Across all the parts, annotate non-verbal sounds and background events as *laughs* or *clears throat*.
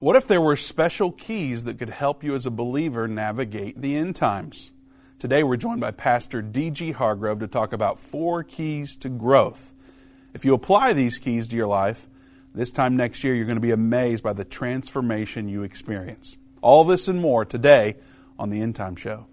What if there were special keys that could help you as a believer navigate the end times? Today we're joined by Pastor D.G. Hargrove to talk about four keys to growth. If you apply these keys to your life, this time next year you're going to be amazed by the transformation you experience. All this and more today on the End Time Show.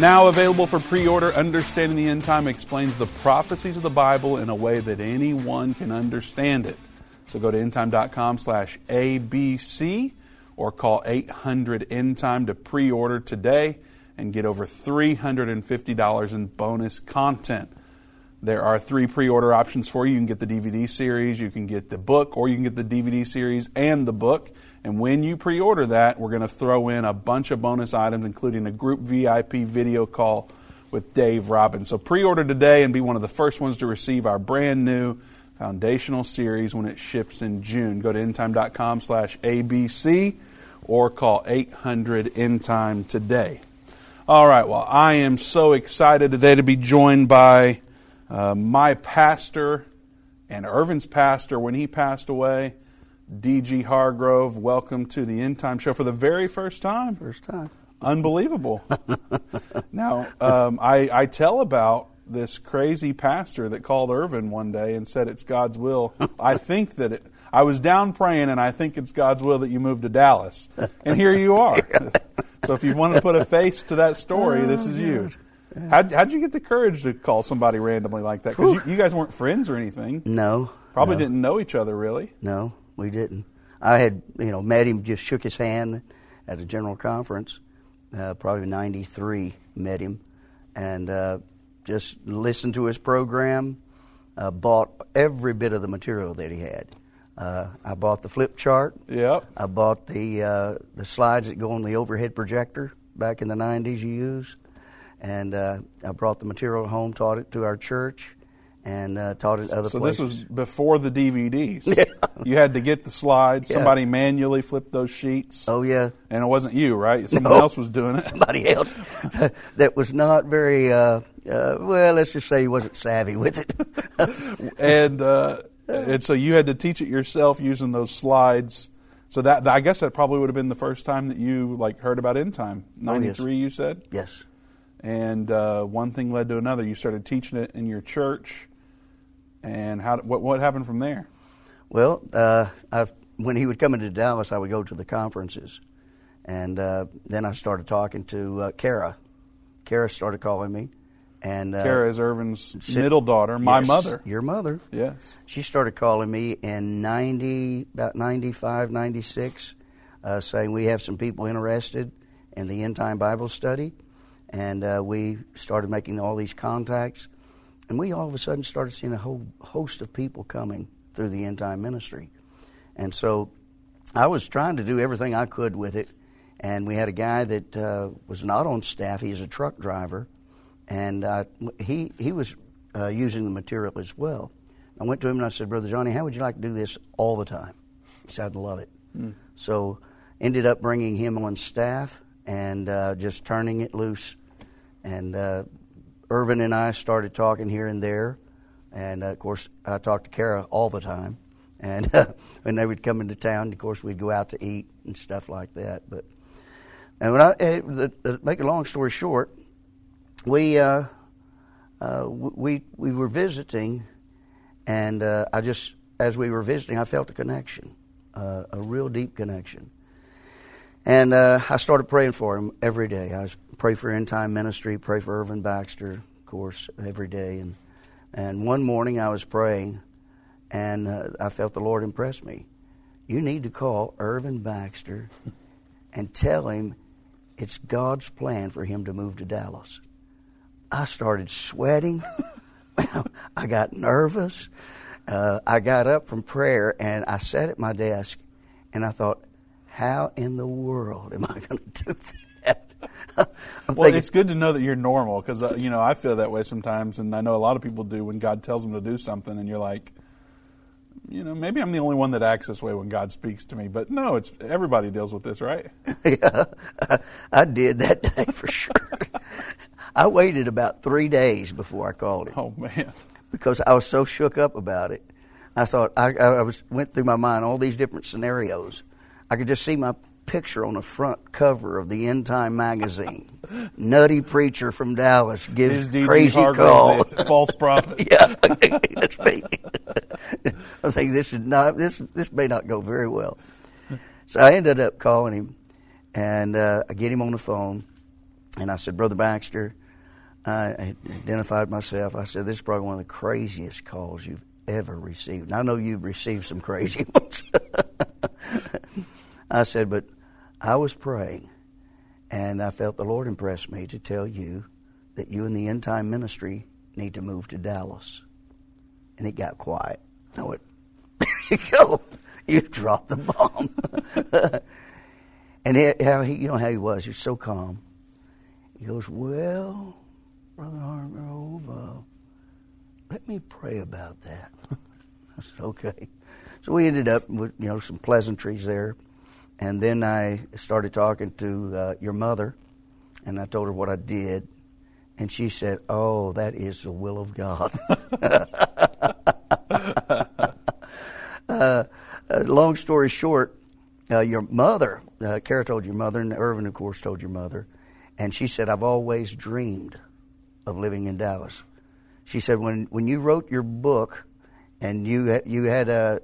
Now available for pre-order, Understanding the End Time explains the prophecies of the Bible in a way that anyone can understand it. So go to endtime.com slash ABC or call 800 End Time to pre-order today and get over $350 in bonus content. There are three pre order options for you. You can get the DVD series, you can get the book, or you can get the DVD series and the book. And when you pre order that, we're going to throw in a bunch of bonus items, including a group VIP video call with Dave Robbins. So pre order today and be one of the first ones to receive our brand new foundational series when it ships in June. Go to endtime.com slash ABC or call 800 Endtime today. All right, well, I am so excited today to be joined by uh, my pastor and Irvin's pastor, when he passed away, D.G. Hargrove, welcome to the End Time Show for the very first time. First time. Unbelievable. *laughs* now, um, I, I tell about this crazy pastor that called Irvin one day and said it's God's will. I think that it, I was down praying, and I think it's God's will that you move to Dallas. And here you are. *laughs* so if you want to put a face to that story, this is you. How'd, how'd you get the courage to call somebody randomly like that? Because you, you, guys weren't friends or anything. No. Probably no. didn't know each other really. No, we didn't. I had, you know, met him, just shook his hand at a general conference, uh, probably 93, met him, and uh, just listened to his program, uh, bought every bit of the material that he had. Uh, I bought the flip chart. Yep. I bought the uh, the slides that go on the overhead projector back in the 90s you use and uh, I brought the material home, taught it to our church, and uh, taught it other so places. So this was before the DVDs. *laughs* Yeah. You had to get the slides. Yeah. Somebody manually flipped those sheets. Oh yeah. And it wasn't you, right? *laughs* Someone no. else was doing it. Somebody else *laughs* that was not very. Uh, uh, well, let's just say he wasn't savvy with it. and uh, and so you had to teach it yourself using those slides. So that I guess that probably would have been the first time that you like heard about end time. Ninety three, oh, yes. you said. Yes and uh, one thing led to another. You started teaching it in your church, and how? What, what happened from there? Well, uh, when he would come into Dallas, I would go to the conferences, and uh, then I started talking to uh, Kara. Kara started calling me, and uh, Kara is Irvin's sit, middle daughter, my yes, mother. Your mother. Yes. She started calling me in ninety, about 95, 96, uh, saying we have some people interested in the end time Bible study and uh, we started making all these contacts, and we all of a sudden started seeing a whole host of people coming through the end time ministry, and so I was trying to do everything I could with it, and we had a guy that uh, was not on staff; he's a truck driver, and uh, he he was uh, using the material as well. I went to him and I said, "Brother Johnny, how would you like to do this all the time?" He said, "I'd love it." Mm. So ended up bringing him on staff and uh, just turning it loose and uh, Irvin and I started talking here and there. And uh, of course, I talked to Kara all the time. And *laughs* when they would come into town, of course, we'd go out to eat and stuff like that. But and when I uh, the, the, make a long story short, we uh, uh, we we were visiting, and uh, I just as we were visiting, I felt a connection, uh, a real deep connection. And uh, I started praying for him every day. I was pray for end time ministry, pray for Irvin Baxter, of course, every day. And and one morning I was praying, and uh, I felt the Lord impress me. You need to call Irvin Baxter and tell him it's God's plan for him to move to Dallas. I started sweating. *laughs* I got nervous. Uh, I got up from prayer and I sat at my desk and I thought, how in the world am I going *laughs* to do that? well, thinking, it's good to know that you're normal because uh, you know I feel that way sometimes, and I know a lot of people do when God tells them to do something, and you're like, you know, maybe I'm the only one that acts this way when God speaks to me, but no, it's everybody deals with this, right? *laughs* yeah, I, I did that day for sure. I waited about three days before I called him. Oh man, because I was so shook up about it. I thought I, I was went through my mind all these different scenarios. I could just see my picture on the front cover of the End Time magazine. Nutty preacher from Dallas gives crazy call. *laughs* false prophet. *laughs* yeah, that's me. *laughs* I think this is not this this may not go very well. So I ended up calling him, and uh, I get him on the phone, and I said, "Brother Baxter," I identified myself. I said, "This is probably one of the craziest calls you've ever received." And I know you've received some crazy ones. I said, "But I was praying, and I felt the Lord impress me to tell you that you and the End Time Ministry need to move to Dallas." And it got quiet. I went, "There you go." You dropped the bomb. *laughs* and it, how he, you know how he was. He was so calm. He goes, "Well, Brother Hargrove, uh, let me pray about that." *laughs* I said, "Okay." So we ended up with you know some pleasantries there, and then I started talking to uh, your mother, and I told her what I did, and she said, "Oh, that is the will of God." *laughs* uh, uh, long story short, uh, your mother, uh, Kara told your mother, and Irvin, of course, told your mother, and she said, "I've always dreamed of living in Dallas." She said, "When when you wrote your book, and you you had a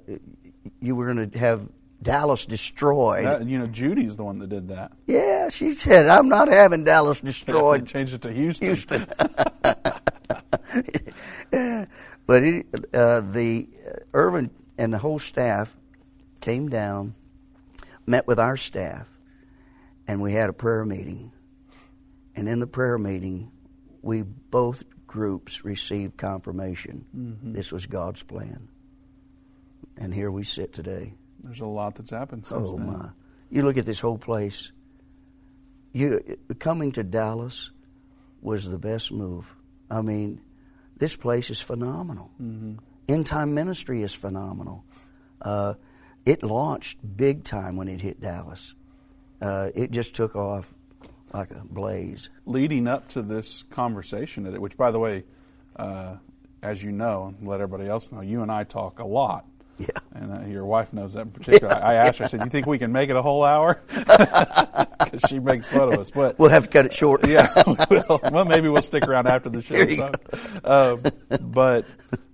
you were going to have Dallas destroyed." That, you know, Judy's the one that did that. yeah, she said, "I'm not having Dallas *laughs* destroyed." Changed it to Houston. Houston. *laughs* but it, uh, the uh, Irvin and the whole staff came down, met with our staff, and we had a prayer meeting. And in the prayer meeting, we both groups received confirmation Mm-hmm. this was God's plan. And here we sit today. There's a lot that's happened since Oh then. my! You look at this whole place. You coming to Dallas was the best move. I mean, this place is phenomenal. Mm-hmm. End Time Ministry is phenomenal. Uh, it launched big time when it hit Dallas. Uh, it just took off like a blaze. leading up to this conversation which, by the way, uh, as you know, and let everybody else know, you and I talk a lot. Yeah. And uh, your wife knows that in particular. I I asked her, I said, You think we can make it a whole hour? *laughs* Because she makes fun of us. But We'll have to cut it short. *laughs* yeah, well, well, maybe we'll stick around after the show. So. Um, but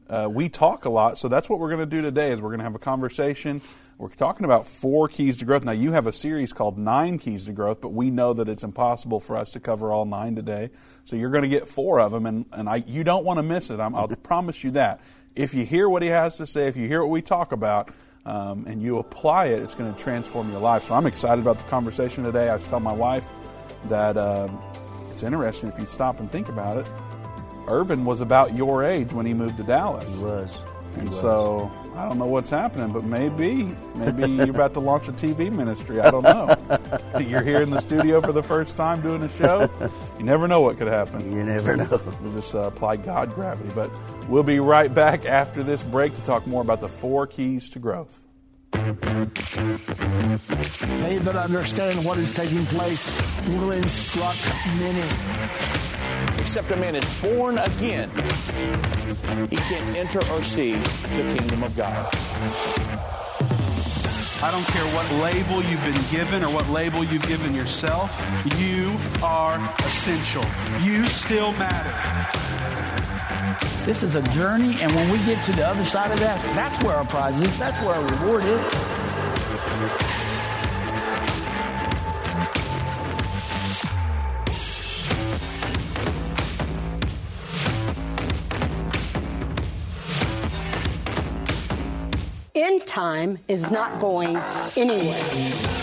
uh, we talk a lot, so that's what we're going to do today. Is we're going to have a conversation. We're talking about four keys to growth. Now, you have a series called Nine Keys to Growth, but we know that it's impossible for us to cover all nine today. So you're going to get four of them, and, and I, you don't want to miss it. I'm, I'll promise you that. If you hear what he has to say, if you hear what we talk about, um, and you apply it, it's going to transform your life. So I'm excited about the conversation today. I was telling my wife that um, it's interesting if you stop and think about it. Irvin was about your age when he moved to Dallas. He was. He And was. so I don't know what's happening, but maybe maybe you're about to launch a TV ministry. I don't know. *laughs* you're here in the studio for the first time doing a show. You never know what could happen. you never know. We'll just uh, apply God gravity. But we'll be right back after this break to talk more about the four keys to growth. They that understand what is taking place will instruct many. Except a man is born again, he can't enter or see the kingdom of God. I don't care what label you've been given or what label you've given yourself. You are essential. You still matter. This is a journey, and when we get to the other side of that, that's where our prize is. That's where our reward is. End time is not going anywhere.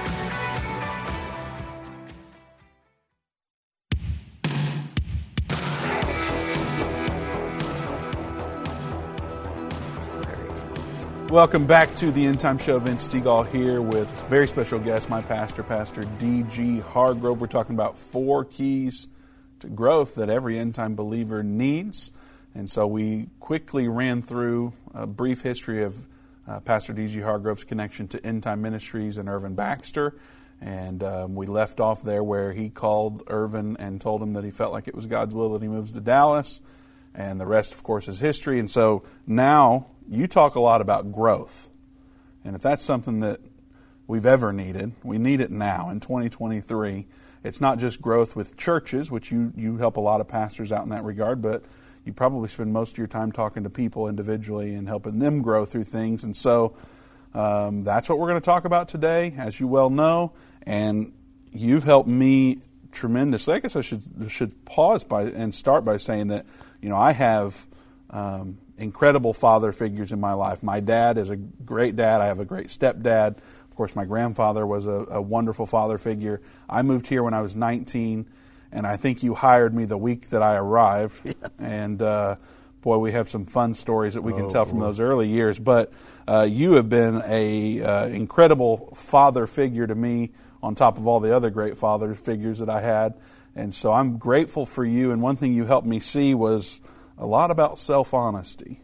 Welcome back to the End Time Show. Vince Stegall here with very special guest, my pastor, Pastor D.G. Hargrove. We're talking about four keys to growth that every end time believer needs. And so we quickly ran through a brief history of uh, Pastor D.G. Hargrove's connection to End Time Ministries and Irvin Baxter. And um, we left off there where he called Irvin and told him that he felt like it was God's will that he moves to Dallas. And the rest, of course, is history. And so now you talk a lot about growth. And if that's something that we've ever needed, we need it now in 2023. It's not just growth with churches, which you, you help a lot of pastors out in that regard, but you probably spend most of your time talking to people individually and helping them grow through things. And so um, that's what we're going to talk about today, as you well know. And you've helped me tremendously. I guess I should should pause by and start by saying that you know I have um, incredible father figures in my life. My dad is a great dad. I have a great stepdad. Of course, my grandfather was a, a wonderful father figure. I moved here when I was 19 and I think you hired me the week that I arrived. *laughs* Yeah. And uh, boy, we have some fun stories that we can oh, tell from boy. those early years. But uh, you have been a uh, incredible father figure to me, on top of all the other great father figures that I had. And so I'm grateful for you. And one thing you helped me see was a lot about self honesty.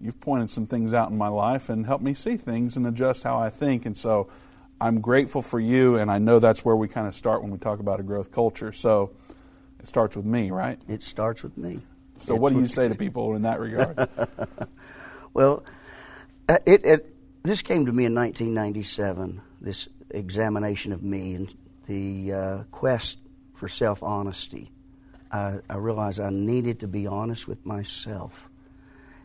You've pointed some things out in my life and helped me see things and adjust how I think. And so I'm grateful for you, and I know that's where we kind of start when we talk about a growth culture. So it starts with me, right? It starts with me. So, what do you say to people in that regard? *laughs* well, uh, it, it, this came to me in 1997, this examination of me and the uh, quest for self honesty. I, I realized I needed to be honest with myself.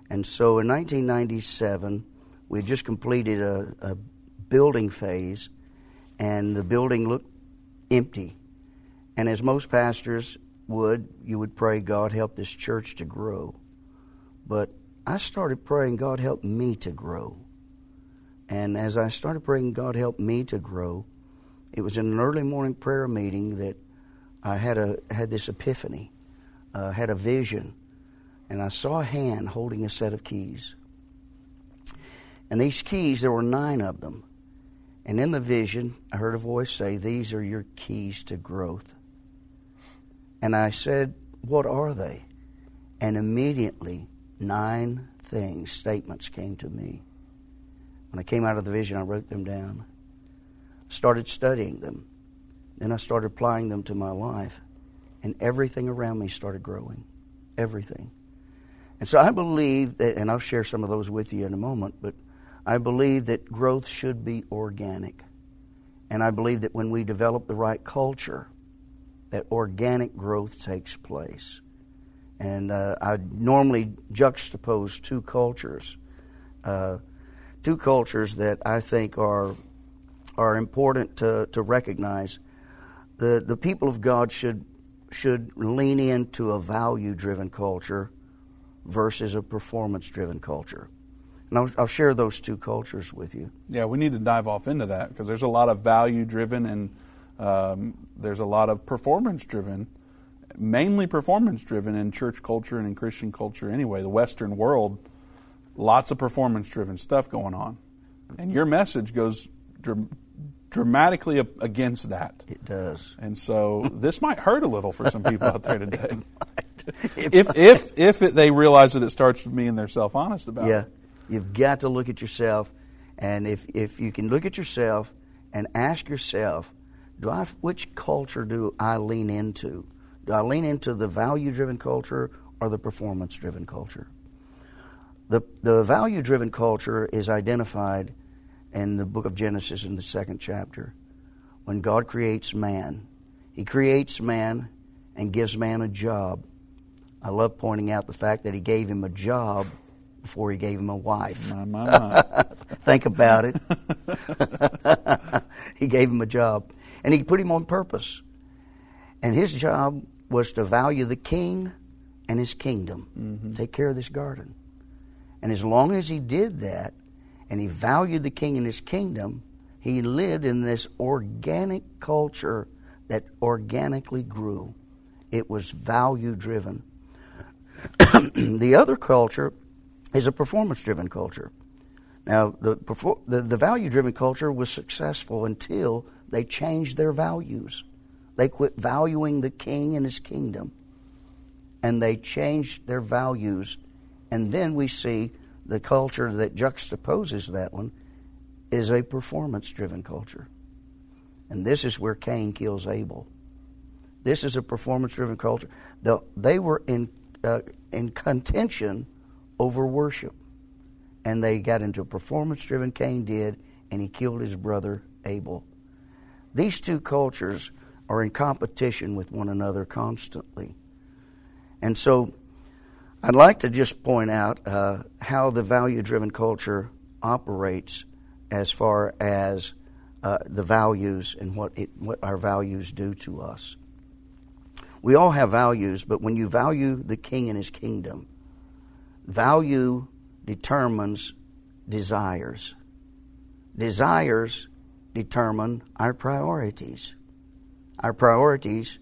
And so in 1997, we had just completed a, a building phase, and the building looked empty. And as most pastors would, you would pray, God, help this church to grow. But I started praying, God, help me to grow. And as I started praying, God, help me to grow, it was in an early morning prayer meeting that I had a had this epiphany, uh, had a vision, and I saw a hand holding a set of keys. And these keys, there were nine of them. And in the vision, I heard a voice say, These are your keys to growth. And I said, What are they? And immediately, nine things, statements came to me. When I came out of the vision, I wrote them down, started studying them. Then I started applying them to my life, and everything around me started growing. Everything. And so I believe that, and I'll share some of those with you in a moment, but I believe that growth should be organic. And I believe that when we develop the right culture, that organic growth takes place. And uh, I normally juxtapose two cultures, uh, two cultures that I think are are important to, to recognize. The the people of God should should lean into a value driven culture versus a performance driven culture. And I'll, I'll, share those two cultures with you. Yeah, we need to dive off into that because there's a lot of value driven and um, there's a lot of performance driven, mainly performance driven in church culture and in Christian culture anyway. The Western world, lots of performance driven stuff going on. And your message goes dr- dramatically against that. It does. And so this might hurt a little for some people out there today. *laughs* if if if it, they realize that it starts with me and they're self honest about yeah. it. You've got to look at yourself, and if, if you can look at yourself and ask yourself, do I which culture do I lean into? Do I lean into the value driven culture or the performance driven culture? The the value driven culture is identified in the book of Genesis in the second chapter. When God creates man, he creates man and gives man a job. I love pointing out the fact that he gave him a job before he gave him a wife. My, my, my. *laughs* Think about it. *laughs* he gave him a job. And he put him on purpose. And his job was to value the king and his kingdom. Mm-hmm. Take care of this garden. And as long as he did that, and he valued the king and his kingdom, he lived in this organic culture that organically grew. It was value driven. *clears throat* the other culture is a performance driven culture. Now, the, the, the value driven culture was successful until they changed their values. They quit valuing the king and his kingdom, and they changed their values. And then we see the culture that juxtaposes that one is a performance driven culture. And this is where Cain kills Abel. This is a performance driven culture. The, they were in, uh, in contention over worship. And they got into a performance driven, Cain did, and he killed his brother Abel. These two cultures are in competition with one another constantly. And so I'd like to just point out uh, how the value driven culture operates as far as uh, the values and what, it, what our values do to us. We all have values, but when you value the king and his kingdom, value determines desires. Desires determine our priorities. Our priorities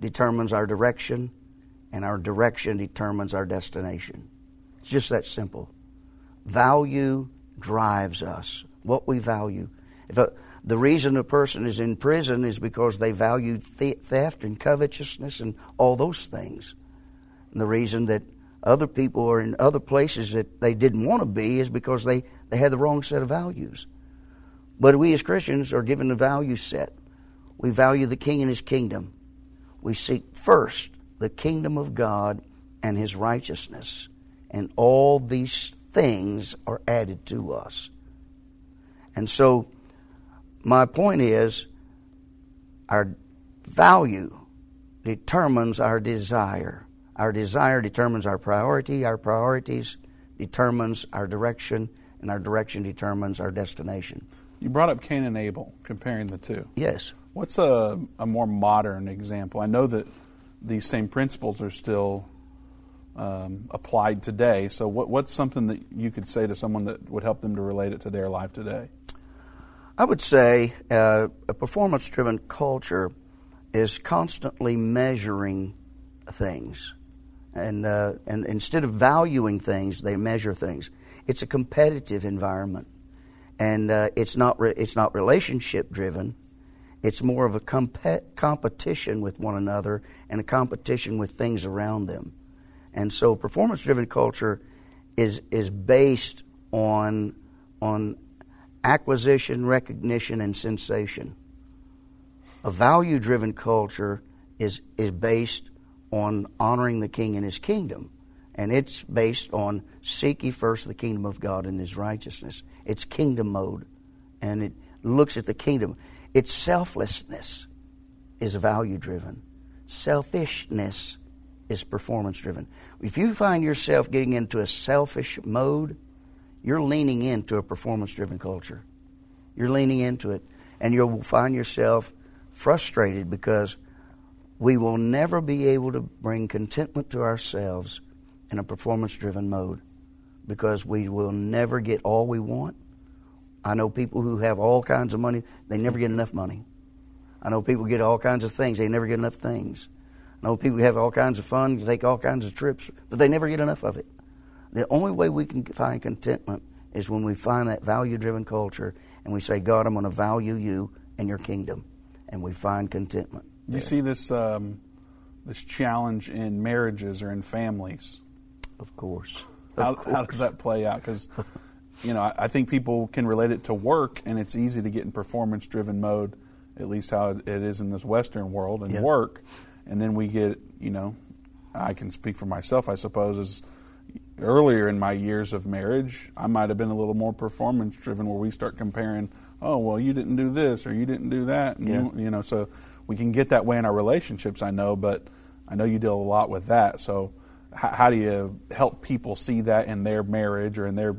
determines our direction, and our direction determines our destination. It's just that simple. Value drives us. What we value. If a, the reason a person is in prison is because they value theft and covetousness and all those things. And the reason that other people are in other places that they didn't want to be is because they, they had the wrong set of values. But we as Christians are given a value set. We value the King and His kingdom. We seek first the kingdom of God and His righteousness. And all these things are added to us. And so, my point is our value determines our desire. Our desire determines our priority. Our priorities determines our direction, and our direction determines our destination. You brought up Cain and Abel, comparing the two. Yes. What's a, a more modern example? I know that these same principles are still um, applied today. So, what, what's something that you could say to someone that would help them to relate it to their life today? I would say uh, a performance driven culture is constantly measuring things. And, uh, and instead of valuing things, they measure things. It's a competitive environment. And uh, it's, not re- it's not relationship driven. It's more of a comp- competition with one another and a competition with things around them. And so performance driven culture is, is based on, on acquisition, recognition, and sensation. A value driven culture is, is based on honoring the king and his kingdom. And it's based on seek ye first the kingdom of God and his righteousness. It's kingdom mode. And it looks at the kingdom. Its selflessness is value driven. Selfishness is performance driven. If you find yourself getting into a selfish mode, you're leaning into a performance driven culture. You're leaning into it. And you'll find yourself frustrated because we will never be able to bring contentment to ourselves in a performance driven mode because we will never get all we want. I know people who have all kinds of money, they never get enough money. I know people get all kinds of things, they never get enough things. I know people who have all kinds of fun, take all kinds of trips, but they never get enough of it. The only way we can find contentment is when we find that value driven culture and we say, God, I'm going to value you and your kingdom. And we find contentment. You see this um, this challenge in marriages or in families. Of course. Of how, course. how, does that play out? Because you know, I, I, think people can relate it to work, and it's easy to get in performance driven mode at least how it is in this Western world, and Yeah. work. And then we get, you know, I can speak for myself, I suppose, as earlier in my years of marriage, I might have been a little more performance driven where we start comparing, oh, well, you didn't do this or you didn't do that. And you, you know, so we can get that way in our relationships, I know, but I know you deal a lot with that. So, h- how do you help people see that in their marriage or in their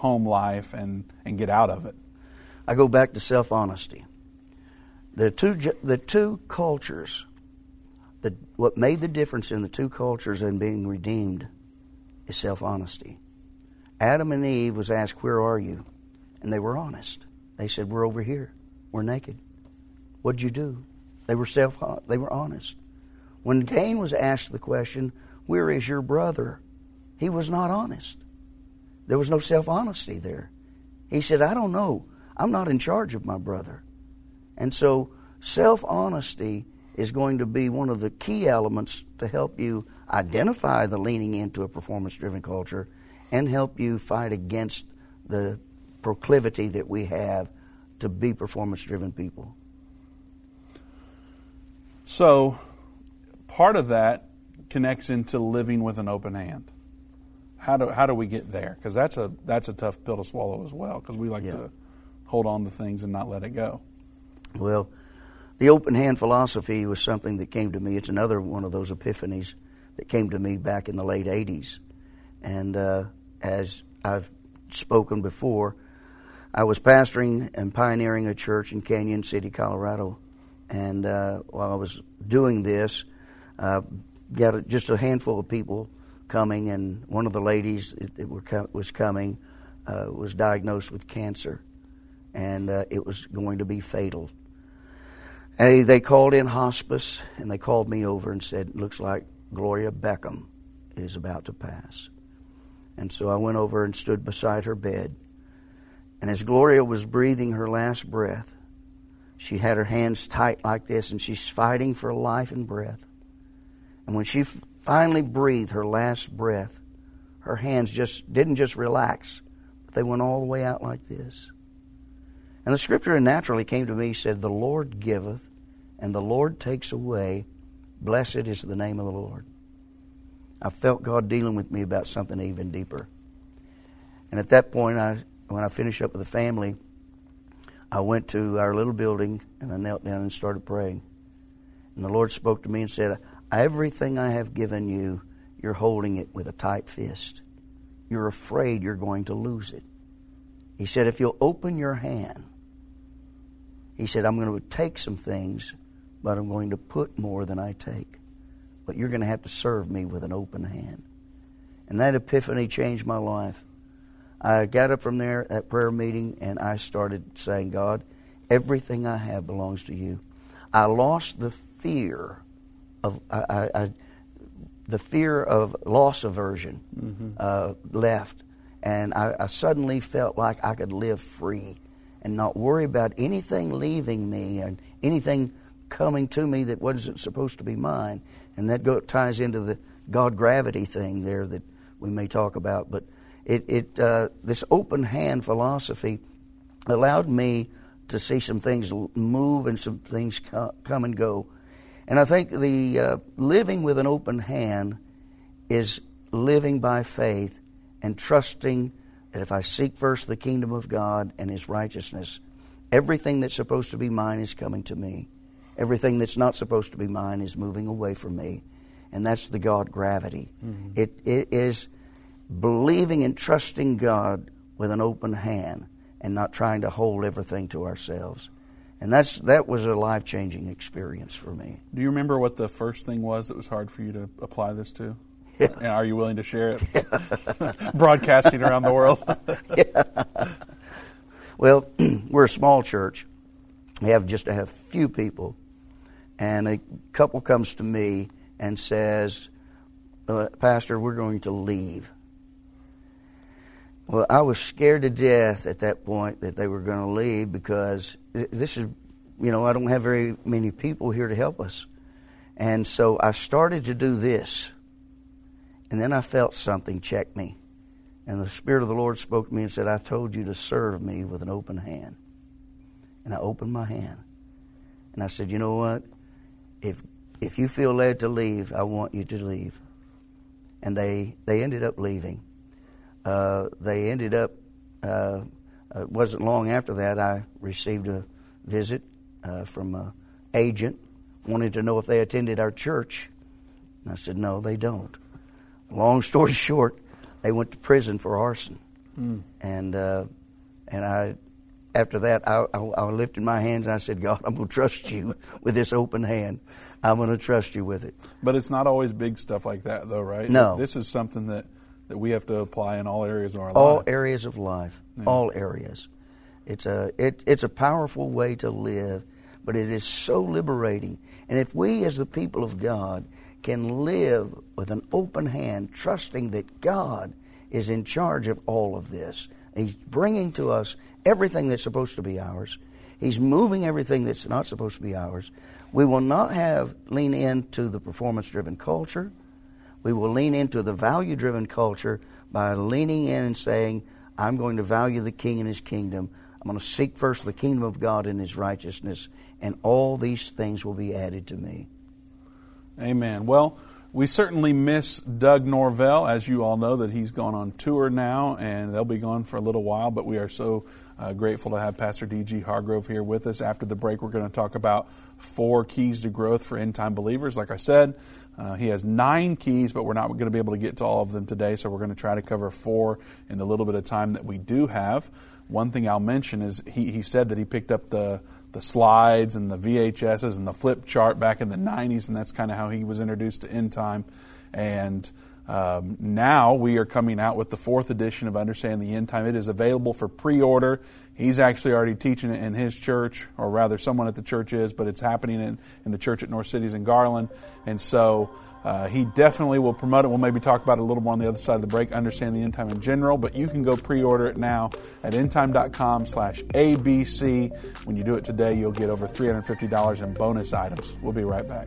home life and, and get out of it? I go back to self honesty. The two the two cultures, the what made the difference in the two cultures and being redeemed is self honesty. Adam and Eve was asked, "Where are you?" and they were honest. They said, "We're over here. We're naked." What'd you do? They were self they were honest. When Cain was asked the question, "Where is your brother?" he was not honest. There was no self honesty there. He said, I don't know. I'm not in charge of my brother. And so, self honesty is going to be one of the key elements to help you identify the leaning into a performance driven culture and help you fight against the proclivity that we have to be performance driven people. So, part of that connects into living with an open hand. How do how do we get there? Because that's a that's a tough pill to swallow as well. Because we like Yeah. to hold on to things and not let it go. Well, the open hand philosophy was something that came to me. It's another one of those epiphanies that came to me back in the late 80s. And uh, as I've spoken before, I was pastoring and pioneering a church in Cañon City, Colorado. And uh, while I was doing this, uh, got a, just a handful of people coming, and one of the ladies that was coming uh, was diagnosed with cancer, and uh, it was going to be fatal. Hey, they called in hospice, and they called me over and said, "Looks like Gloria Beckham is about to pass." And so I went over and stood beside her bed. And as Gloria was breathing her last breath, she had her hands tight like this, and she's fighting for life and breath. And when she finally breathed her last breath, her hands just didn't just relax, but they went all the way out like this. And the scripture naturally came to me said, The Lord giveth, and the Lord takes away. Blessed is the name of the Lord. I felt God dealing with me about something even deeper. And at that point, I, when I finished up with the family, I went to our little building and I knelt down and started praying. And the Lord spoke to me and said, Everything I have given you, you're holding it with a tight fist. You're afraid you're going to lose it. He said, If you'll open your hand, He said, I'm going to take some things, but I'm going to put more than I take. But you're going to have to serve me with an open hand. And that epiphany changed my life. I got up from there at prayer meeting and I started saying, God, everything I have belongs to you. I lost the fear of I, I, the fear of loss aversion uh, left, and I, I suddenly felt like I could live free and not worry about anything leaving me and anything coming to me that wasn't supposed to be mine. And that go, ties into the God gravity thing there that we may talk about. But it, it uh, this open hand philosophy allowed me to see some things move and some things co- come and go. And I think the uh, living with an open hand is living by faith and trusting that if I seek first the kingdom of God and His righteousness, everything that's supposed to be mine is coming to me. Everything that's not supposed to be mine is moving away from me. And that's the God gravity. It, it is believing and trusting God with an open hand and not trying to hold everything to ourselves. And that's that was a life changing experience for me. Do you remember what the first thing was that was hard for you to apply this to? And are you willing to share it? *laughs* Broadcasting around the world. *laughs* *laughs* Well, *clears throat* we're a small church. We have just a few people. And a couple comes to me and says, uh, Pastor, we're going to leave. Well, I was scared to death at that point that they were going to leave because this is, you know, I don't have very many people here to help us. And so I started to do this. And then I felt something check me. And the Spirit of the Lord spoke to me and said, I told you to serve me with an open hand. And I opened my hand. And I said, you know what? If if you feel led to leave, I want you to leave. And they they ended up leaving. Uh, they ended up. Uh, it wasn't long after that I received a visit uh, from an agent wanted to know if they attended our church. And I said, no, they don't. Long story *laughs* short, they went to prison for arson. Mm. And uh, and I, after that, I, I, I, lifted my hands and I said, God, I'm going to trust you *laughs* with this open hand. I'm going to trust you with it. But it's not always big stuff like that, though, right? No. This is something that, that we have to apply in all areas of our all life. All areas of life. Yeah. All areas. It's a it, it's a powerful way to live, but it is so liberating. And if we, as the people of God, can live with an open hand, trusting that God is in charge of all of this, He's bringing to us everything that's supposed to be ours. He's moving everything that's not supposed to be ours. We will not have lean into the performance driven culture. We will lean into the value driven culture by leaning in and saying, I'm going to value the king and his kingdom. I'm going to seek first the kingdom of God and his righteousness, and all these things will be added to me. Amen. Well, we certainly miss Doug Norvell, as you all know that he's gone on tour now, and they'll be gone for a little while. But we are so uh, grateful to have Pastor D.G. Hargrove here with us. After the break, we're going to talk about four keys to growth for end time believers. Like I said, uh, he has nine keys, but we're not going to be able to get to all of them today, so we're going to try to cover four in the little bit of time that we do have. One thing I'll mention is he, he said that he picked up the, the slides and the VHSs and the flip chart back in the 90s, and that's kind of how he was introduced to End Time. And um, now we are coming out with the fourth edition of Understanding the End Time. It is available for pre order. He's actually already teaching it in his church, or rather, someone at the church is, but it's happening in, in the church at North Cities in Garland. And so uh, he definitely will promote it. We'll maybe talk about it a little more on the other side of the break, understand the end time in general, but you can go pre-order it now at endtime.com slash ABC. When you do it today, you'll get over $350 in bonus items. We'll be right back.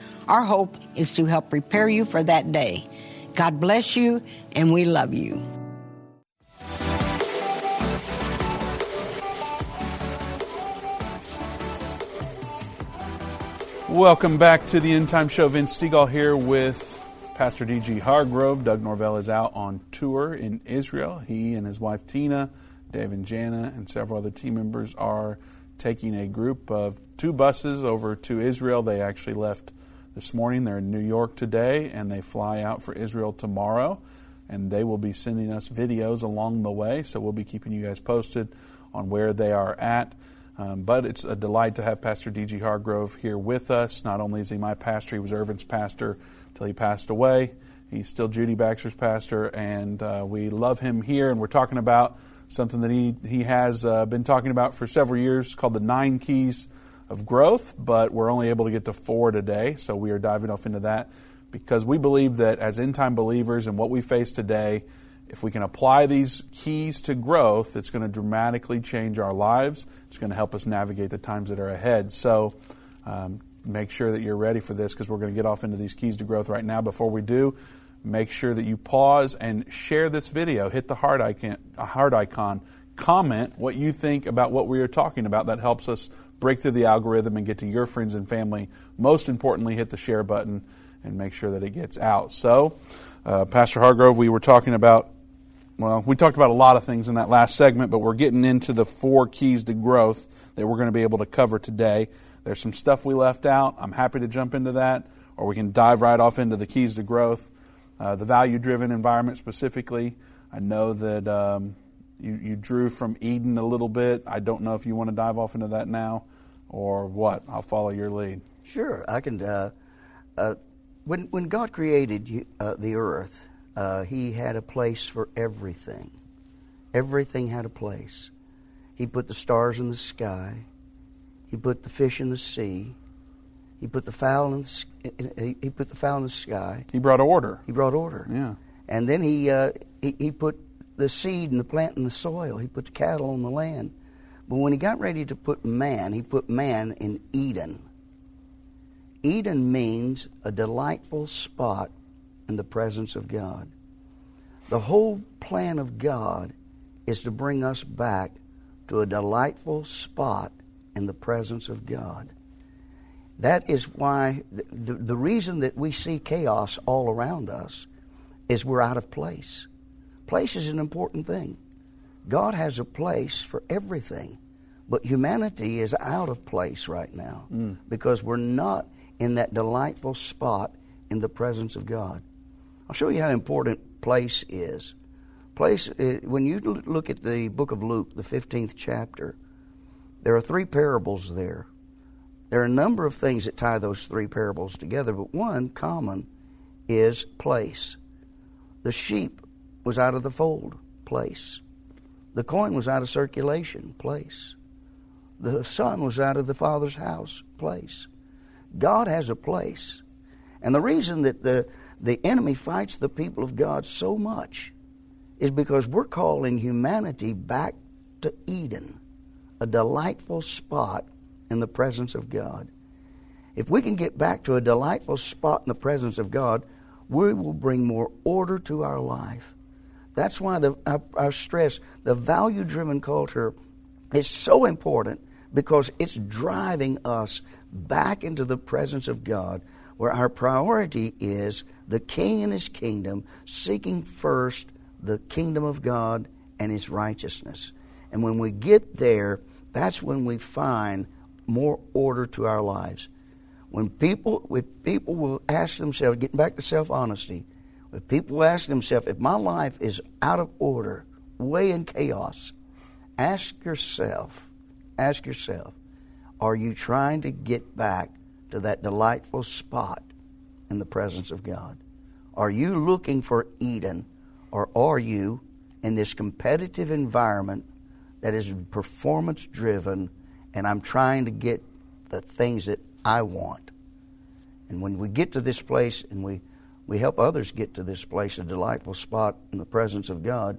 Our hope is to help prepare you for that day. God bless you, and we love you. Welcome back to the End Time Show. Vince Stegall here with Pastor D.G. Hargrove. Doug Norvell is out on tour in Israel. He and his wife Tina, Dave and Jana, and several other team members are taking a group of two buses over to Israel. They actually left this morning. They're in New York today, and they fly out for Israel tomorrow. And they will be sending us videos along the way, so we'll be keeping you guys posted on where they are at. Um, but it's a delight to have Pastor D.G. Hargrove here with us. Not only is he my pastor, he was Irvin's pastor until he passed away. He's still Judy Baxter's pastor, and uh, we love him here. And we're talking about something that he, he has uh, been talking about for several years called the Nine Keys of growth, but we're only able to get to four today, so we are diving off into that. because we believe that as end time believers and what we face today, if we can apply these keys to growth, it's going to dramatically change our lives. It's going to help us navigate the times that are ahead. So um, make sure that you're ready for this because we're going to get off into these keys to growth right now. Before we do, make sure that you pause and share this video. Hit the heart icon, heart icon. Comment what you think about what we are talking about. That helps us break through the algorithm and get to your friends and family. Most importantly, hit the share button and make sure that it gets out. So, uh, Pastor Hargrove, we were talking about, well, we talked about a lot of things in that last segment, but we're getting into the four keys to growth that we're going to be able to cover today. There's some stuff we left out. I'm happy to jump into that, or we can dive right off into the keys to growth. Uh, the value driven environment specifically. I know that um, you, you drew from Eden a little bit. I don't know if you want to dive off into that now or what. I'll follow your lead. Sure, I can. Uh, uh, when when God created uh, the earth, uh, He had a place for everything. Everything had a place. He put the stars in the sky. He put the fish in the sea. He put the fowl in the, he put the fowl in the sky. He brought order. He brought order. Yeah. And then he, uh, he he put the seed and the plant in the soil. He put the cattle on the land. But when he got ready to put man, he put man in Eden. Eden means a delightful spot in the presence of God. The whole plan of God is to bring us back to a delightful spot in the presence of God. That is why the, the reason that we see chaos all around us is we're out of place. Place is an important thing. God has a place for everything, but humanity is out of place right now mm. because we're not in that delightful spot in the presence of God. I'll show you how important place is. Place, uh, when you look at the book of Luke, the 15th chapter, there are three parables there. There are a number of things that tie those three parables together, but one common is place. The sheep was out of the fold, place. The coin was out of circulation, place. The son was out of the father's house, place. God has a place. And the reason that the, the enemy fights the people of God so much is because we're calling humanity back to Eden, a delightful spot in the presence of God. If we can get back to a delightful spot in the presence of God, we will bring more order to our life. That's why the, our, our stress, the value driven culture, is so important because it's driving us back into the presence of God, where our priority is the King and His kingdom, seeking first the kingdom of God and His righteousness. And when we get there, that's when we find more order to our lives. When people, if people will ask themselves, getting back to self honesty, if people ask themselves, if my life is out of order, way in chaos, ask yourself, ask yourself, are you trying to get back to that delightful spot in the presence of God? Are you looking for Eden, or are you in this competitive environment that is performance driven and I'm trying to get the things that I want? And when we get to this place and we, we help others get to this place, a delightful spot in the presence of God,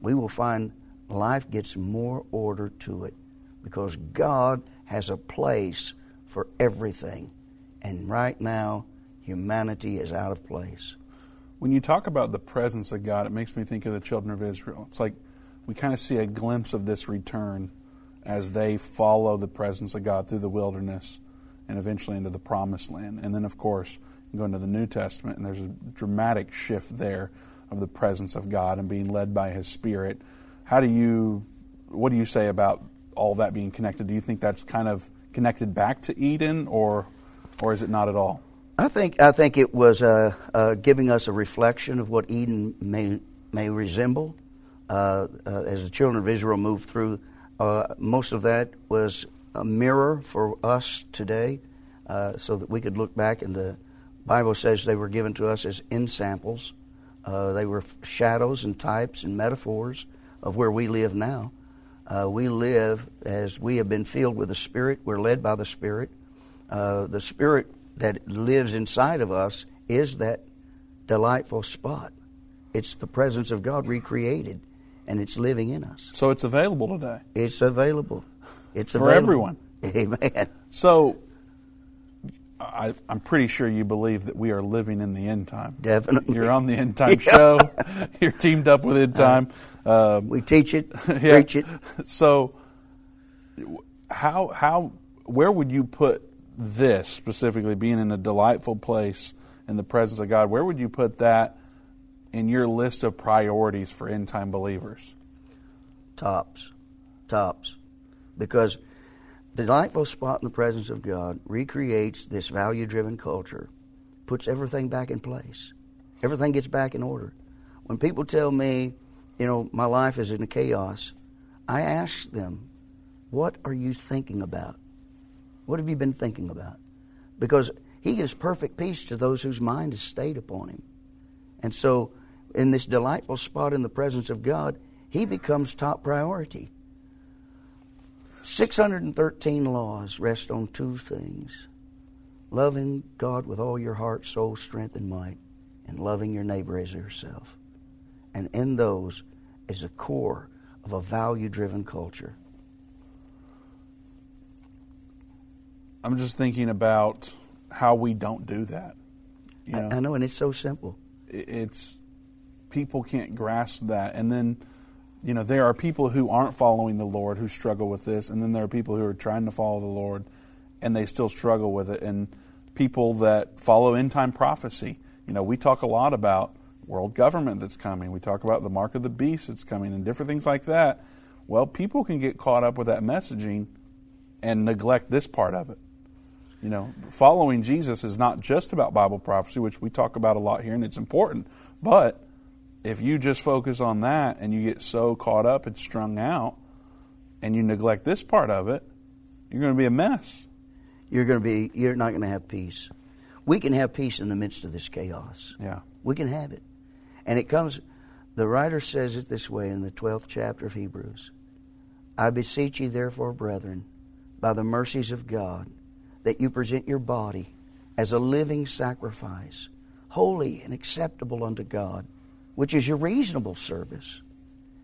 we will find life gets more order to it because God has a place for everything. And right now, humanity is out of place. When you talk about the presence of God, it makes me think of the children of Israel. It's like we kind of see a glimpse of this return as they follow the presence of God through the wilderness and eventually into the promised land. And then, of course, you go into the New Testament, and there's a dramatic shift there of the presence of God and being led by His Spirit. How do you, what do you say about all that being connected. Do you think that's kind of connected back to Eden, or or is it not at all? I think I think it was uh, uh, giving us a reflection of what Eden may may resemble. Uh, uh as the children of Israel moved through, uh, most of that was a mirror for us today, uh, so that we could look back. And the Bible says they were given to us as ensamples. they were shadows and types and metaphors of where we live now. Uh, we live as we have been filled with the Spirit. We're led by the Spirit. Uh, the Spirit that lives inside of us is that delightful spot. It's the presence of God recreated, and it's living in us. So it's available today. It's available. It's For available. everyone. *laughs* Amen. So I, I'm pretty sure you believe that we are living in the end time. Definitely. You're on the end time Yeah. show. *laughs* You're teamed up with end time. Um, We teach it, *laughs* yeah. preach it. So, how how where would you put this specifically? Being in a delightful place in the presence of God, where would you put that in your list of priorities for end time believers? tops, tops, because delightful spot in the presence of God recreates this value-driven culture, puts everything back in place. Everything gets back in order. When people tell me, you know, my life is in a chaos, I ask them, "What are you thinking about? What have you been thinking about?" Because He gives perfect peace to those whose mind is stayed upon Him. And so, in this delightful spot in the presence of God, He becomes top priority. 613 laws rest on two things loving God with all your heart, soul, strength, and might, and loving your neighbor as yourself. And in those is the core of a value driven culture. I'm just thinking about how we don't do that. You know, I, I know, and it's so simple. it's people can't grasp that and then you know there are people who aren't following the lord who struggle with this and then there are people who are trying to follow the lord and they still struggle with it. And people that follow end time prophecy you know we talk a lot about world government that's coming. We talk about the mark of the beast that's coming and different things like that. Well people can get caught up with that messaging and neglect this part of it. You know, following Jesus is not just about Bible prophecy, which we talk about a lot here, and it's important. But if you just focus on that and you get so caught up and strung out, and you neglect this part of it, you're going to be a mess. You're going to be, you're not going to have peace. We can have peace in the midst of this chaos. Yeah. We can have it. And it comes, the writer says it this way in the 12th chapter of Hebrews I beseech you, therefore, brethren, by the mercies of God, that you present your body as a living sacrifice, holy and acceptable unto God, which is your reasonable service.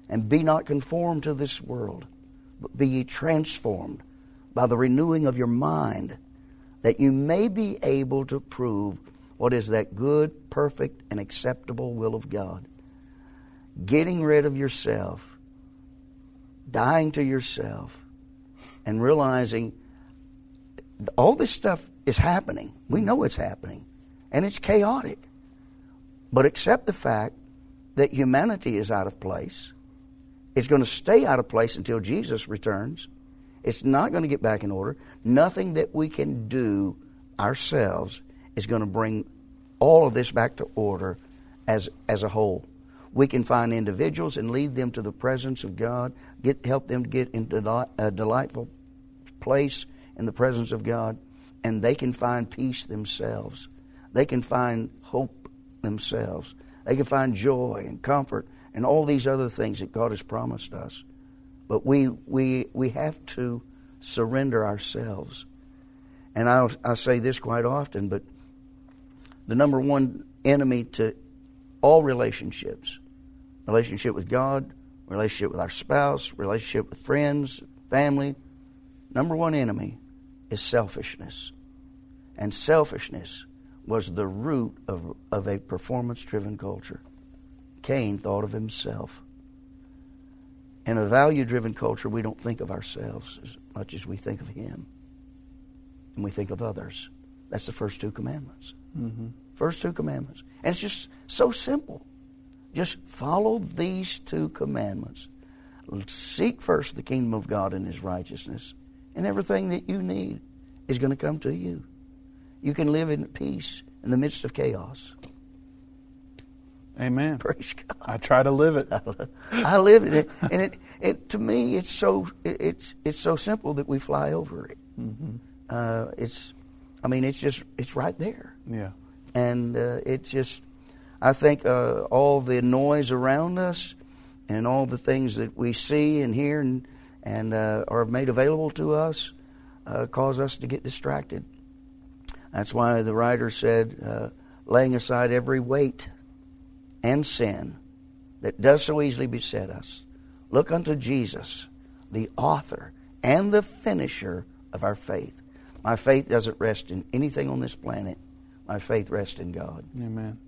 And be not conformed to this world, but be ye transformed by the renewing of your mind, that you may be able to prove what is that good, perfect, and acceptable will of God. Getting rid of yourself, dying to yourself, and realizing all this stuff is happening. We know it's happening, and it's chaotic. But accept the fact that humanity is out of place. It's going to stay out of place until Jesus returns. It's not going to get back in order. Nothing that we can do ourselves is going to bring all of this back to order as, as a whole. We can find individuals and lead them to the presence of God, get, help them to get into a delightful place in the presence of God, and they can find peace themselves. They can find hope themselves. They can find joy and comfort and all these other things that God has promised us. But we, we, we have to surrender ourselves. And I'll, I say this quite often, but the number one enemy to all relationships relationship with God, relationship with our spouse, relationship with friends, family number one enemy is selfishness. And selfishness was the root of, of a performance driven culture. Cain thought of himself. In a value driven culture, we don't think of ourselves as much as we think of him. And we think of others. That's the first two commandments. Mm-hmm. First two commandments. And it's just so simple. Just follow these two commandments. Seek first the kingdom of God and his righteousness, and everything that you need is going to come to you. You can live in peace in the midst of chaos. Amen. *laughs* Praise God. I try to live it. *laughs* I live it, and it, it to me, it's so it, it's it's so simple that we fly over it. Mm-hmm. Uh, it's, I mean, it's just it's right there, Yeah. and uh, it's just, I think uh, all the noise around us, and all the things that we see and hear and and uh, are made available to us, uh, cause us to get distracted. That's why the writer said, uh, laying aside every weight and sin that does so easily beset us. Look unto Jesus, the author and the finisher of our faith. My faith doesn't rest in anything on this planet. My faith rests in God. Amen.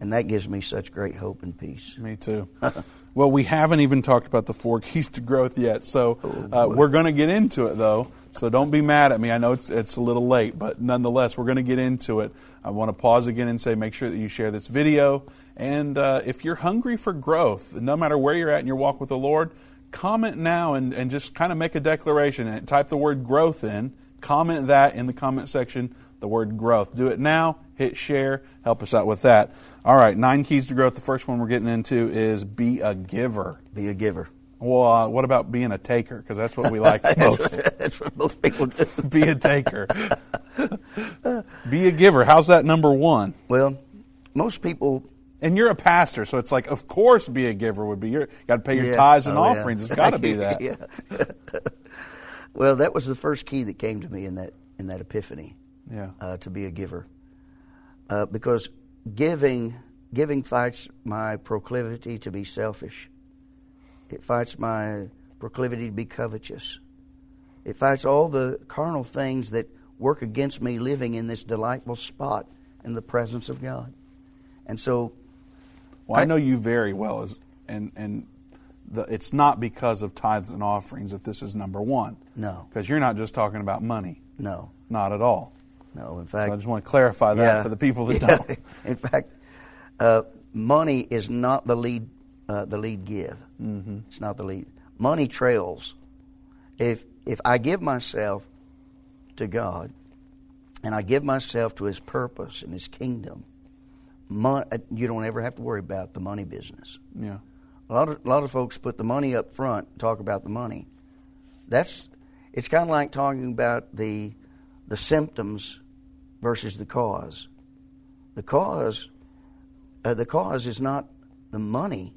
And that gives me such great hope and peace. Me too. *laughs* well, we haven't even talked about the four *laughs* keys to growth yet, so Oh, uh, we're going to get into it though. So don't be mad at me. I know it's, it's a little late, but nonetheless, we're going to get into it. I want to pause again and say make sure that you share this video. And uh, if you're hungry for growth, no matter where you're at in your walk with the Lord, comment now and, and just kind of make a declaration and type the word growth in. Comment that in the comment section, the word growth. Do it now. Hit share. Help us out with that. All right, nine keys to growth. The first one we're getting into is be a giver. Be a giver. Well, uh, what about being a taker? Because that's what we like *laughs* most. That's what most people do. *laughs* be a taker. be a giver. How's that number one? Well, most people. And you're a pastor, so it's like, of course, be a giver would be your. Got to pay your Yeah. tithes and Oh, yeah. offerings. It's got to be *laughs* that. Well, that was the first key that came to me in that in that epiphany. Yeah. Uh, to be a giver, uh, because giving giving fights my proclivity to be selfish. It fights my proclivity to be covetous. It fights all the carnal things that work against me living in this delightful spot in the presence of God. And so Well, I know you very well, as and and the, it's not because of tithes and offerings that this is number one. No. because you're not just talking about money. No. not at all. No, in fact, So I just want to clarify that for the people *laughs* that Yeah. don't. In fact, uh, money is not the lead. Uh, the lead give. Mm-hmm. It's not the lead. Money trails. If if I give myself to God, and I give myself to His purpose and His kingdom, mon- uh, you don't ever have to worry about the money business. Yeah. A lot of a lot of folks put the money up front, talk about the money. That's it's kind of like talking about the the symptoms versus the cause. The cause uh, the cause is not the money.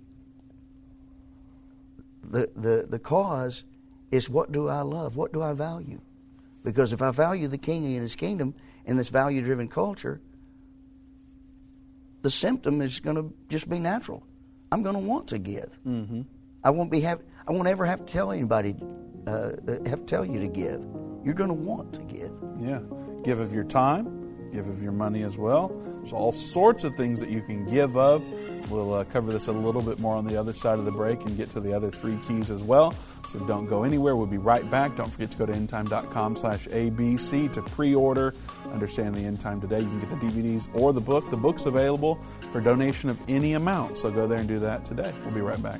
The, the the cause is what do I love? What do I value? Because if I value the king and his kingdom in this value driven culture, the symptom is going to just be natural. I'm going to want to give. Mm-hmm. I won't be have. I won't ever have to tell anybody. Uh, have to tell you to give. You're going to want to give. Yeah. Give of your time, give of your money as well. There's all sorts of things that you can give of. We'll uh, cover this a little bit more on the other side of the break and get to the other three keys as well. So don't go anywhere. We'll be right back. Don't forget to go to endtime.com slash ABC to pre-order Understand the End Time Today. You can get the DVDs or the book. The book's available for donation of any amount. So go there and do that today. We'll be right back.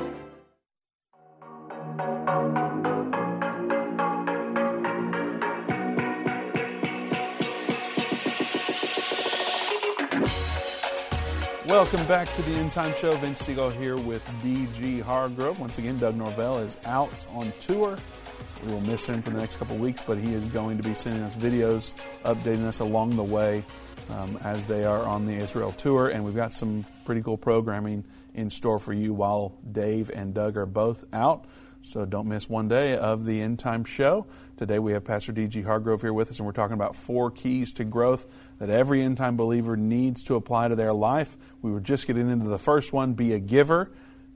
Welcome back to the End Time Show. Vince Siegel here with D.G. Hargrove. Once again, Doug Norvell is out on tour. We will miss him for the next couple weeks, but he is going to be sending us videos, updating us along the way um, as they are on the Israel tour. And we've got some pretty cool programming in store for you while Dave and Doug are both out. So don't miss one day of the End Time Show. Today we have Pastor D.G. Hargrove here with us, and we're talking about four keys to growth that every End Time believer needs to apply to their life. We were just getting into the first one be a giver,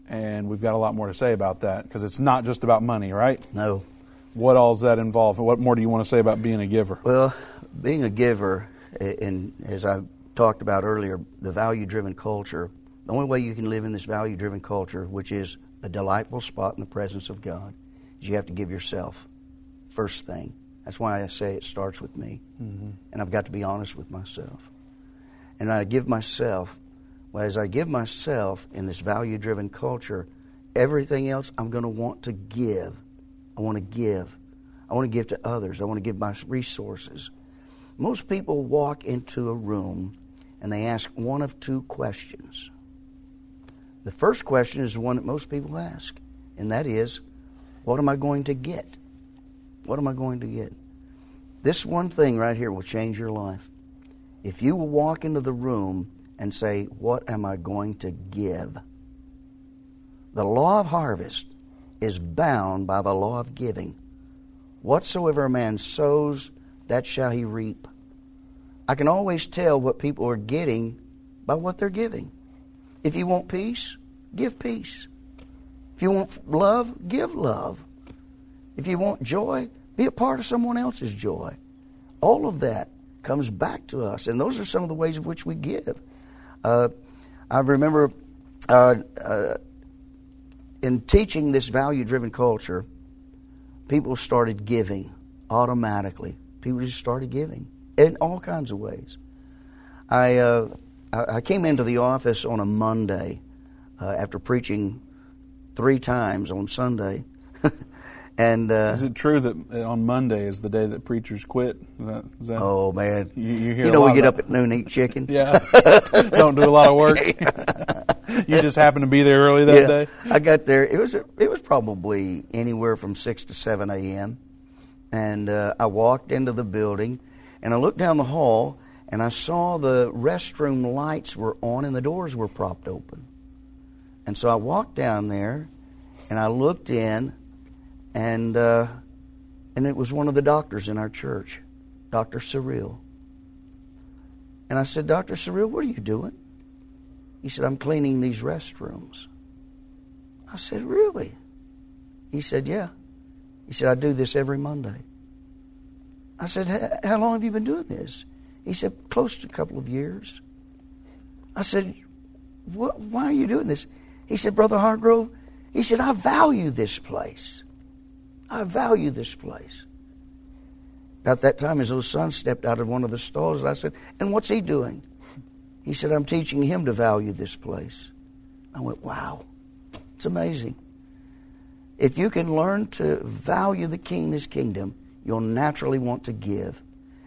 and we've got a lot more to say about that because it's not just about money, right? No. What all does that involve? What more do you want to say about being a giver? Well, being a giver, and as I talked about earlier, the value driven culture, the only way you can live in this value driven culture, which is a delightful spot in the presence of God, is you have to give yourself first thing. That's why I say it starts with me. Mm-hmm. And I've got to be honest with myself. And I give myself, well, as I give myself in this value driven culture, everything else I'm going to want to give. I want to give. I want to give to others. I want to give my resources. Most people walk into a room and they ask one of two questions. The first question is the one that most people ask, and that is, What am I going to get? What am I going to get? This one thing right here will change your life. If you will walk into the room and say, What am I going to give? The law of harvest is bound by the law of giving. Whatsoever a man sows, that shall he reap. I can always tell what people are getting by what they're giving. If you want peace, give peace. If you want love, give love. If you want joy, be a part of someone else's joy. All of that comes back to us, and those are some of the ways in which we give. Uh, I remember uh, uh, in teaching this value driven culture, people started giving automatically. People just started giving in all kinds of ways. I, uh, I came into the office on a Monday uh, after preaching three times on Sunday. *laughs* and uh, is it true that on Monday is the day that preachers quit? Is that, is that oh man, you, you, you know we get up at noon eat chicken. *laughs* yeah, don't do a lot of work. *laughs* you just happened to be there early that yeah. day. I got there. It was it was probably anywhere from six to seven a.m. And uh, I walked into the building, and I looked down the hall, and I saw the restroom lights were on and the doors were propped open. And so I walked down there, and I looked in, and uh, and it was one of the doctors in our church, Doctor Cyril. And I said, Doctor Cyril, what are you doing? He said, I'm cleaning these restrooms. I said, Really? He said, Yeah. He said, I do this every Monday. I said, How long have you been doing this? He said, Close to a couple of years. I said, Why are you doing this? He said, Brother Hargrove, he said, I value this place. I value this place. About that time, his little son stepped out of one of the stalls, and I said, And what's he doing? He said, I'm teaching him to value this place. I went, Wow, it's amazing. If you can learn to value the king his kingdom, you'll naturally want to give.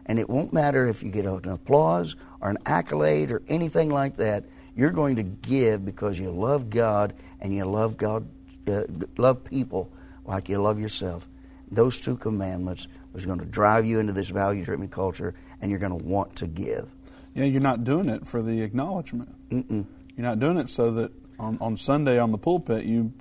And it won't matter if you get an applause or an accolade or anything like that. You're going to give because you love God and you love God, uh, love people like you love yourself. Those two commandments is going to drive you into this value-driven culture, and you're going to want to give. Yeah, you're not doing it for the acknowledgement. Mm-mm. You're not doing it so that on, on Sunday on the pulpit you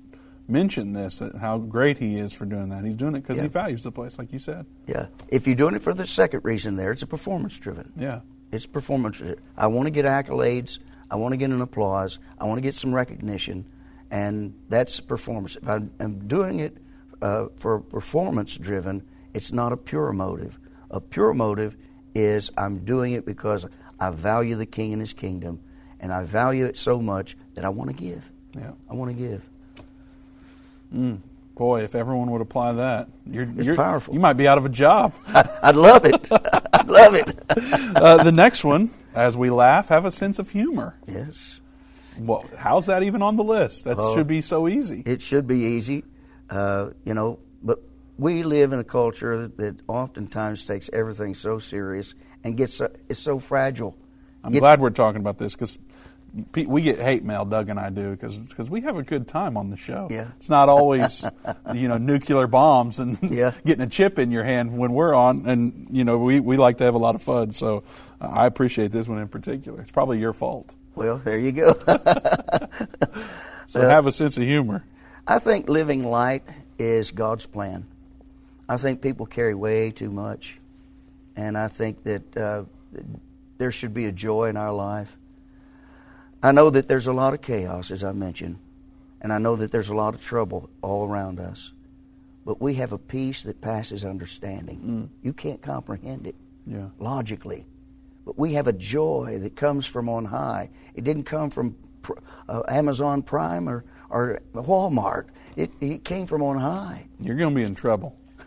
mention this, how great he is for doing that. He's doing it because Yeah. he values the place, like you said. Yeah. If you're doing it for the second reason there, it's a performance driven. Yeah. It's performance driven. I want to get accolades. I want to get an applause. I want to get some recognition. And that's performance. If I am doing it uh, for performance driven, it's not a pure motive. A pure motive is I'm doing it because I value the king and his kingdom. And I value it so much that I want to give. Yeah. I want to give. Mm. Boy, if everyone would apply that, you're, It's you're powerful. You might be out of a job. *laughs* I'd love it. *laughs* I'd love it. uh, the next one, as we laugh, have a sense of humor. Yes. Well, how's that even on the list? That Oh. should be so easy. It should be easy, uh, you know, but we live in a culture that oftentimes takes everything so serious and gets so, is so fragile. I'm Gets- glad we're talking about this because we get hate mail, Doug and I do, because we have a good time on the show. Yeah. It's not always, you know, nuclear bombs and Yeah. *laughs* getting a chip in your hand when we're on. And, you know, we, we like to have a lot of fun. So uh, I appreciate this one in particular. It's probably your fault. Well, there you go. *laughs* So Uh, have a sense of humor. I think living light is God's plan. I think people carry way too much, and I think that uh, there should be a joy in our life. I know that there's a lot of chaos, as I mentioned, and I know that there's a lot of trouble all around us. But we have a peace that passes understanding. You can't comprehend it Yeah. logically, but we have a joy that comes from on high. It didn't come from uh, Amazon Prime or, or Walmart. It, it came from on high. You're going to be in trouble. *laughs*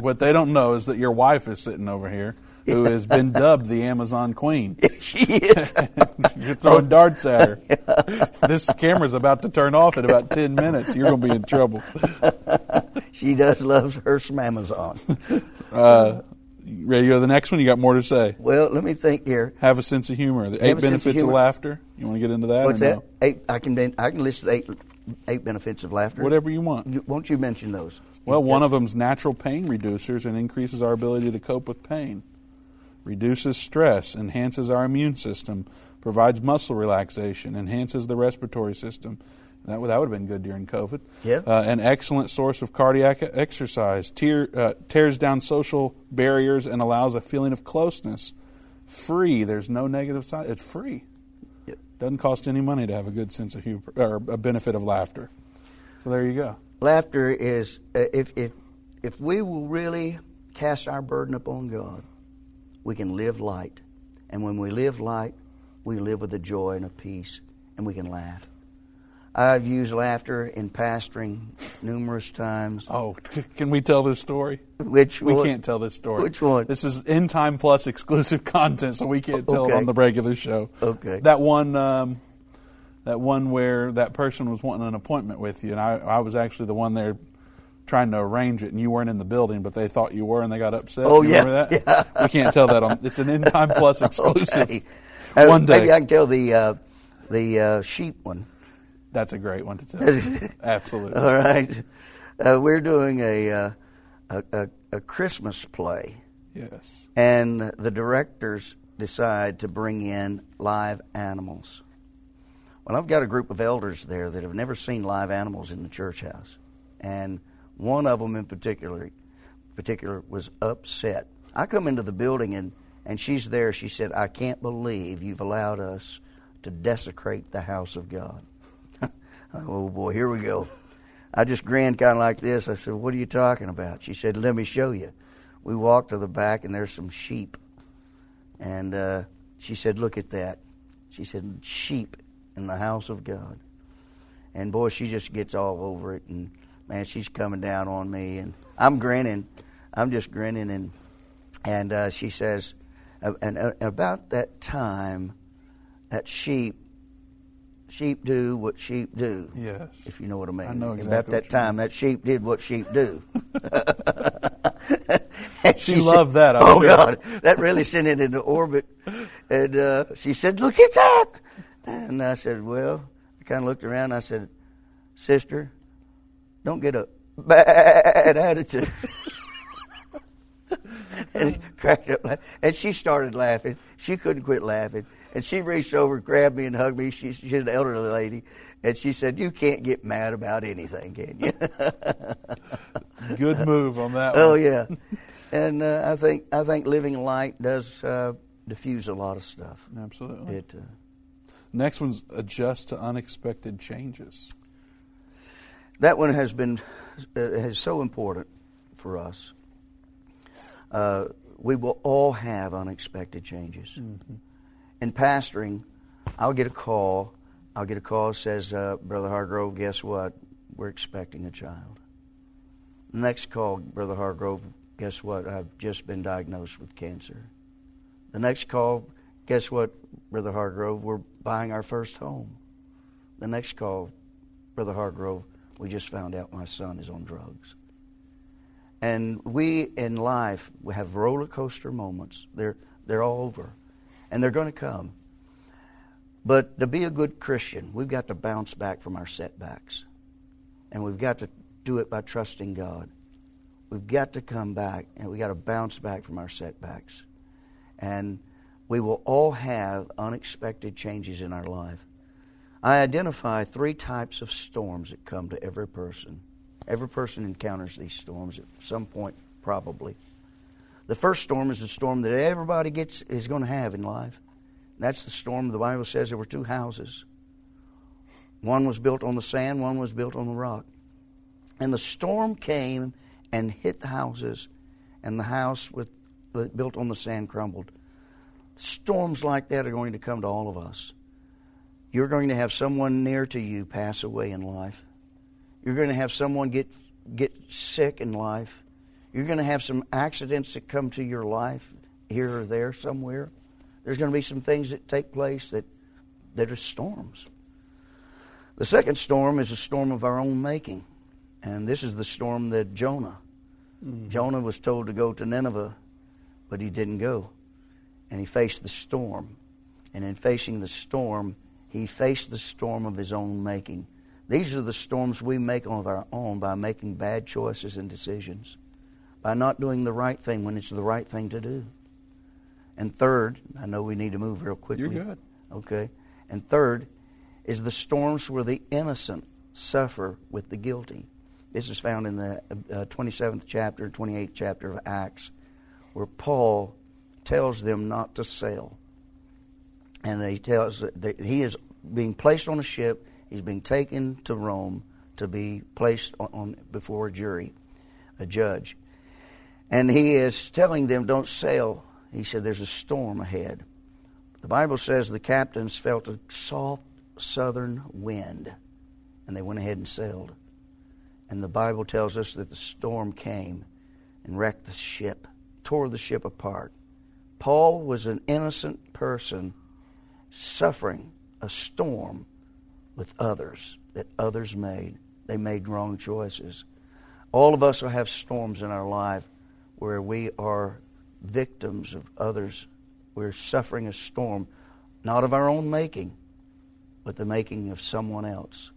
what they don't know is that your wife is sitting over here who has been dubbed the Amazon Queen. *laughs* she is. *laughs* You're throwing darts at her. *laughs* This camera's about to turn off in about 10 minutes. You're going to be in trouble. she does love her some Amazon. Uh, ready to go to the next one? You got more to say? Well, let me think here. Have a sense of humor. The eight sense of benefits of, laughter. You want to get into that? What's that? no? Eight. I can. I can list eight. Eight benefits of laughter. Whatever you want. You, won't you mention those? Well, one of them's natural pain reducers and increases our ability to cope with pain. Reduces stress, enhances our immune system, provides muscle relaxation, enhances the respiratory system. That would, that would have been good during COVID. Yeah. Uh, an excellent source of cardiac exercise. Tear, uh, tears down social barriers and allows a feeling of closeness. Free. There's no negative side. It's free. It doesn't cost any money to have a good sense of humor or a benefit of laughter. So there you go. Laughter is uh, if if if we will really cast our burden upon God, we can live light, and when we live light, we live with a joy and a peace, and we can laugh. I've used laughter in pastoring numerous times. Oh, *laughs* can we tell this story? Which we can't tell this story. Which one? This is End Time Plus exclusive *laughs* content, so we can't tell it on the regular show. Okay. That one, um, that one where that person was wanting an appointment with you, and I, I was actually the one there trying to arrange it, and you weren't in the building, but they thought you were, and they got upset. Oh, You yeah, remember that? *laughs* We can't tell that on. It's an End Time Plus *laughs* exclusive. Okay. Uh, One day. Maybe I can tell the uh, the uh, sheep one. That's a great one to tell. *laughs* Absolutely. All right. Uh, we're doing a, uh, a, a a Christmas play. Yes. And the directors decide to bring in live animals. Well, I've got a group of elders there that have never seen live animals in the church house, and one of them in particular, particular was upset. I come into the building and and she's there. She said, "I can't believe you've allowed us to desecrate the house of God." *laughs* oh boy, here we go. I just grinned kind of like this. I said, "What are you talking about?" She said, "Let me show you." We walked to the back, and there's some sheep. And uh, she said, "Look at that." She said, "Sheep in the house of God." And boy, she just gets all over it, and man, she's coming down on me, and I'm grinning. I'm just grinning, and and uh, she says, and uh, about that time, that sheep, sheep do what sheep do. Yes. If you know what I mean. I know exactly. About that time, that sheep did what sheep do. And *laughs* She loved that, I'm oh sure. God, that really sent it into orbit. And uh, she said, "Look at that." And I said, "Well," I kind of looked around. And I said, "Sister, don't get a bad attitude." *laughs* and cracked up, and she started laughing. She couldn't quit laughing, and she reached over, grabbed me, and hugged me. She, she's an elderly lady, and she said, "You can't get mad about anything, can you?" *laughs* Good move on that Oh one. yeah, and uh, I think I think living light does uh, diffuse a lot of stuff. Absolutely. It, uh, Next one's adjust to unexpected changes. That one has been uh, is so important for us. Uh, we will all have unexpected changes. In pastoring, I'll get a call. I'll get a call that says, uh, "Brother Hargrove, guess what? We're expecting a child." Next call, Brother Hargrove, guess what? I've just been diagnosed with cancer. The next call, guess what, Brother Hargrove? We're buying our first home. The next call, Brother Hargrove, we just found out my son is on drugs. And we in life we have roller coaster moments. They're they're all over, and they're going to come. But to be a good Christian, we've got to bounce back from our setbacks, and we've got to do it by trusting God. We've got to come back, and we've got to bounce back from our setbacks, and we will all have unexpected changes in our life. I identify three types of storms that come to every person. Every person encounters these storms at some point, probably. The first storm is the storm that everybody gets is going to have in life. That's the storm the Bible says there were two houses. One was built on the sand, one was built on the rock. And the storm came and hit the houses, and the house with built on the sand crumbled. Storms like that are going to come to all of us. You're going to have someone near to you pass away in life. You're going to have someone get get sick in life. You're going to have some accidents that come to your life here or there somewhere. There's going to be some things that take place that that are storms. The second storm is a storm of our own making. And this is the storm that Jonah. Mm-hmm. Jonah was told to go to Nineveh, but he didn't go. And he faced the storm. And in facing the storm, he faced the storm of his own making. These are the storms we make of our own by making bad choices and decisions, by not doing the right thing when it's the right thing to do. And third, I know we need to move real quickly. You're good. Okay. And third is the storms where the innocent suffer with the guilty. This is found in the uh, 27th chapter, 28th chapter of Acts, where Paul tells them not to sail. And he tells that he is being placed on a ship, he's being taken to Rome to be placed on, on before a jury, a judge. And he is telling them, don't sail. He said, there's a storm ahead. The Bible says the captains felt a soft southern wind, and they went ahead and sailed. And the Bible tells us that the storm came and wrecked the ship, tore the ship apart. Paul was an innocent person suffering a storm with others that others made. They made wrong choices. All of us will have storms in our life where we are victims of others. We're suffering a storm, not of our own making, but the making of someone else.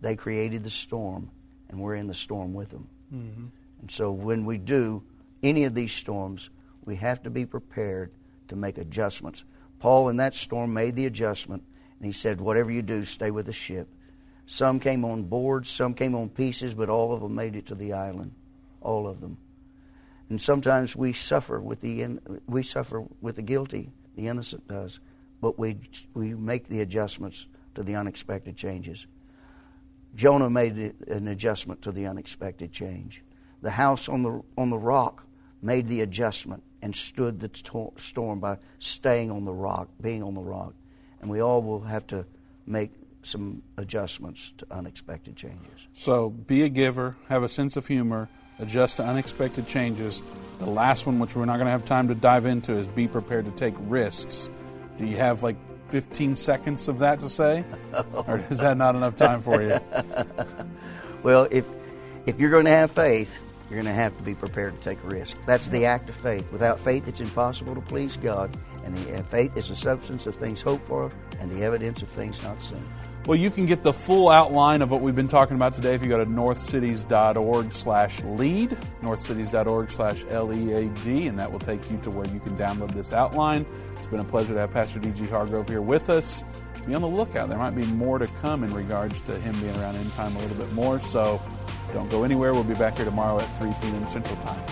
They created the storm, and we're in the storm with them. Mm-hmm. And so when we do any of these storms, we have to be prepared to make adjustments. Paul, in that storm, made the adjustment, and he said, Whatever you do, stay with the ship. Some came on board, some came on pieces, but all of them made it to the island. All of them. And sometimes we suffer with the we suffer with the guilty, the innocent does, but we we make the adjustments to the unexpected changes. Jonah made an adjustment to the unexpected change. The house on the, on the rock made the adjustment and stood the to- storm by staying on the rock, being on the rock. And we all will have to make some adjustments to unexpected changes. So be a giver, have a sense of humor, adjust to unexpected changes. The last one, which we're not going to have time to dive into, is be prepared to take risks. Do you have like 15 seconds of that to say? *laughs* Or is that not enough time for you? *laughs* well, if, if you're going to have faith, you're going to have to be prepared to take a risk. That's the act of faith. Without faith, it's impossible to please God. And the, uh, faith is the substance of things hoped for and the evidence of things not seen. Well, you can get the full outline of what we've been talking about today if you go to northcities.org slash lead, northcities.org slash L-E-A-D, and that will take you to where you can download this outline. It's been a pleasure to have Pastor D.G. Hargrove here with us be on the lookout. There might be more to come in regards to him being around End Time a little bit more. So don't go anywhere. We'll be back here tomorrow at 3 p.m. Central Time.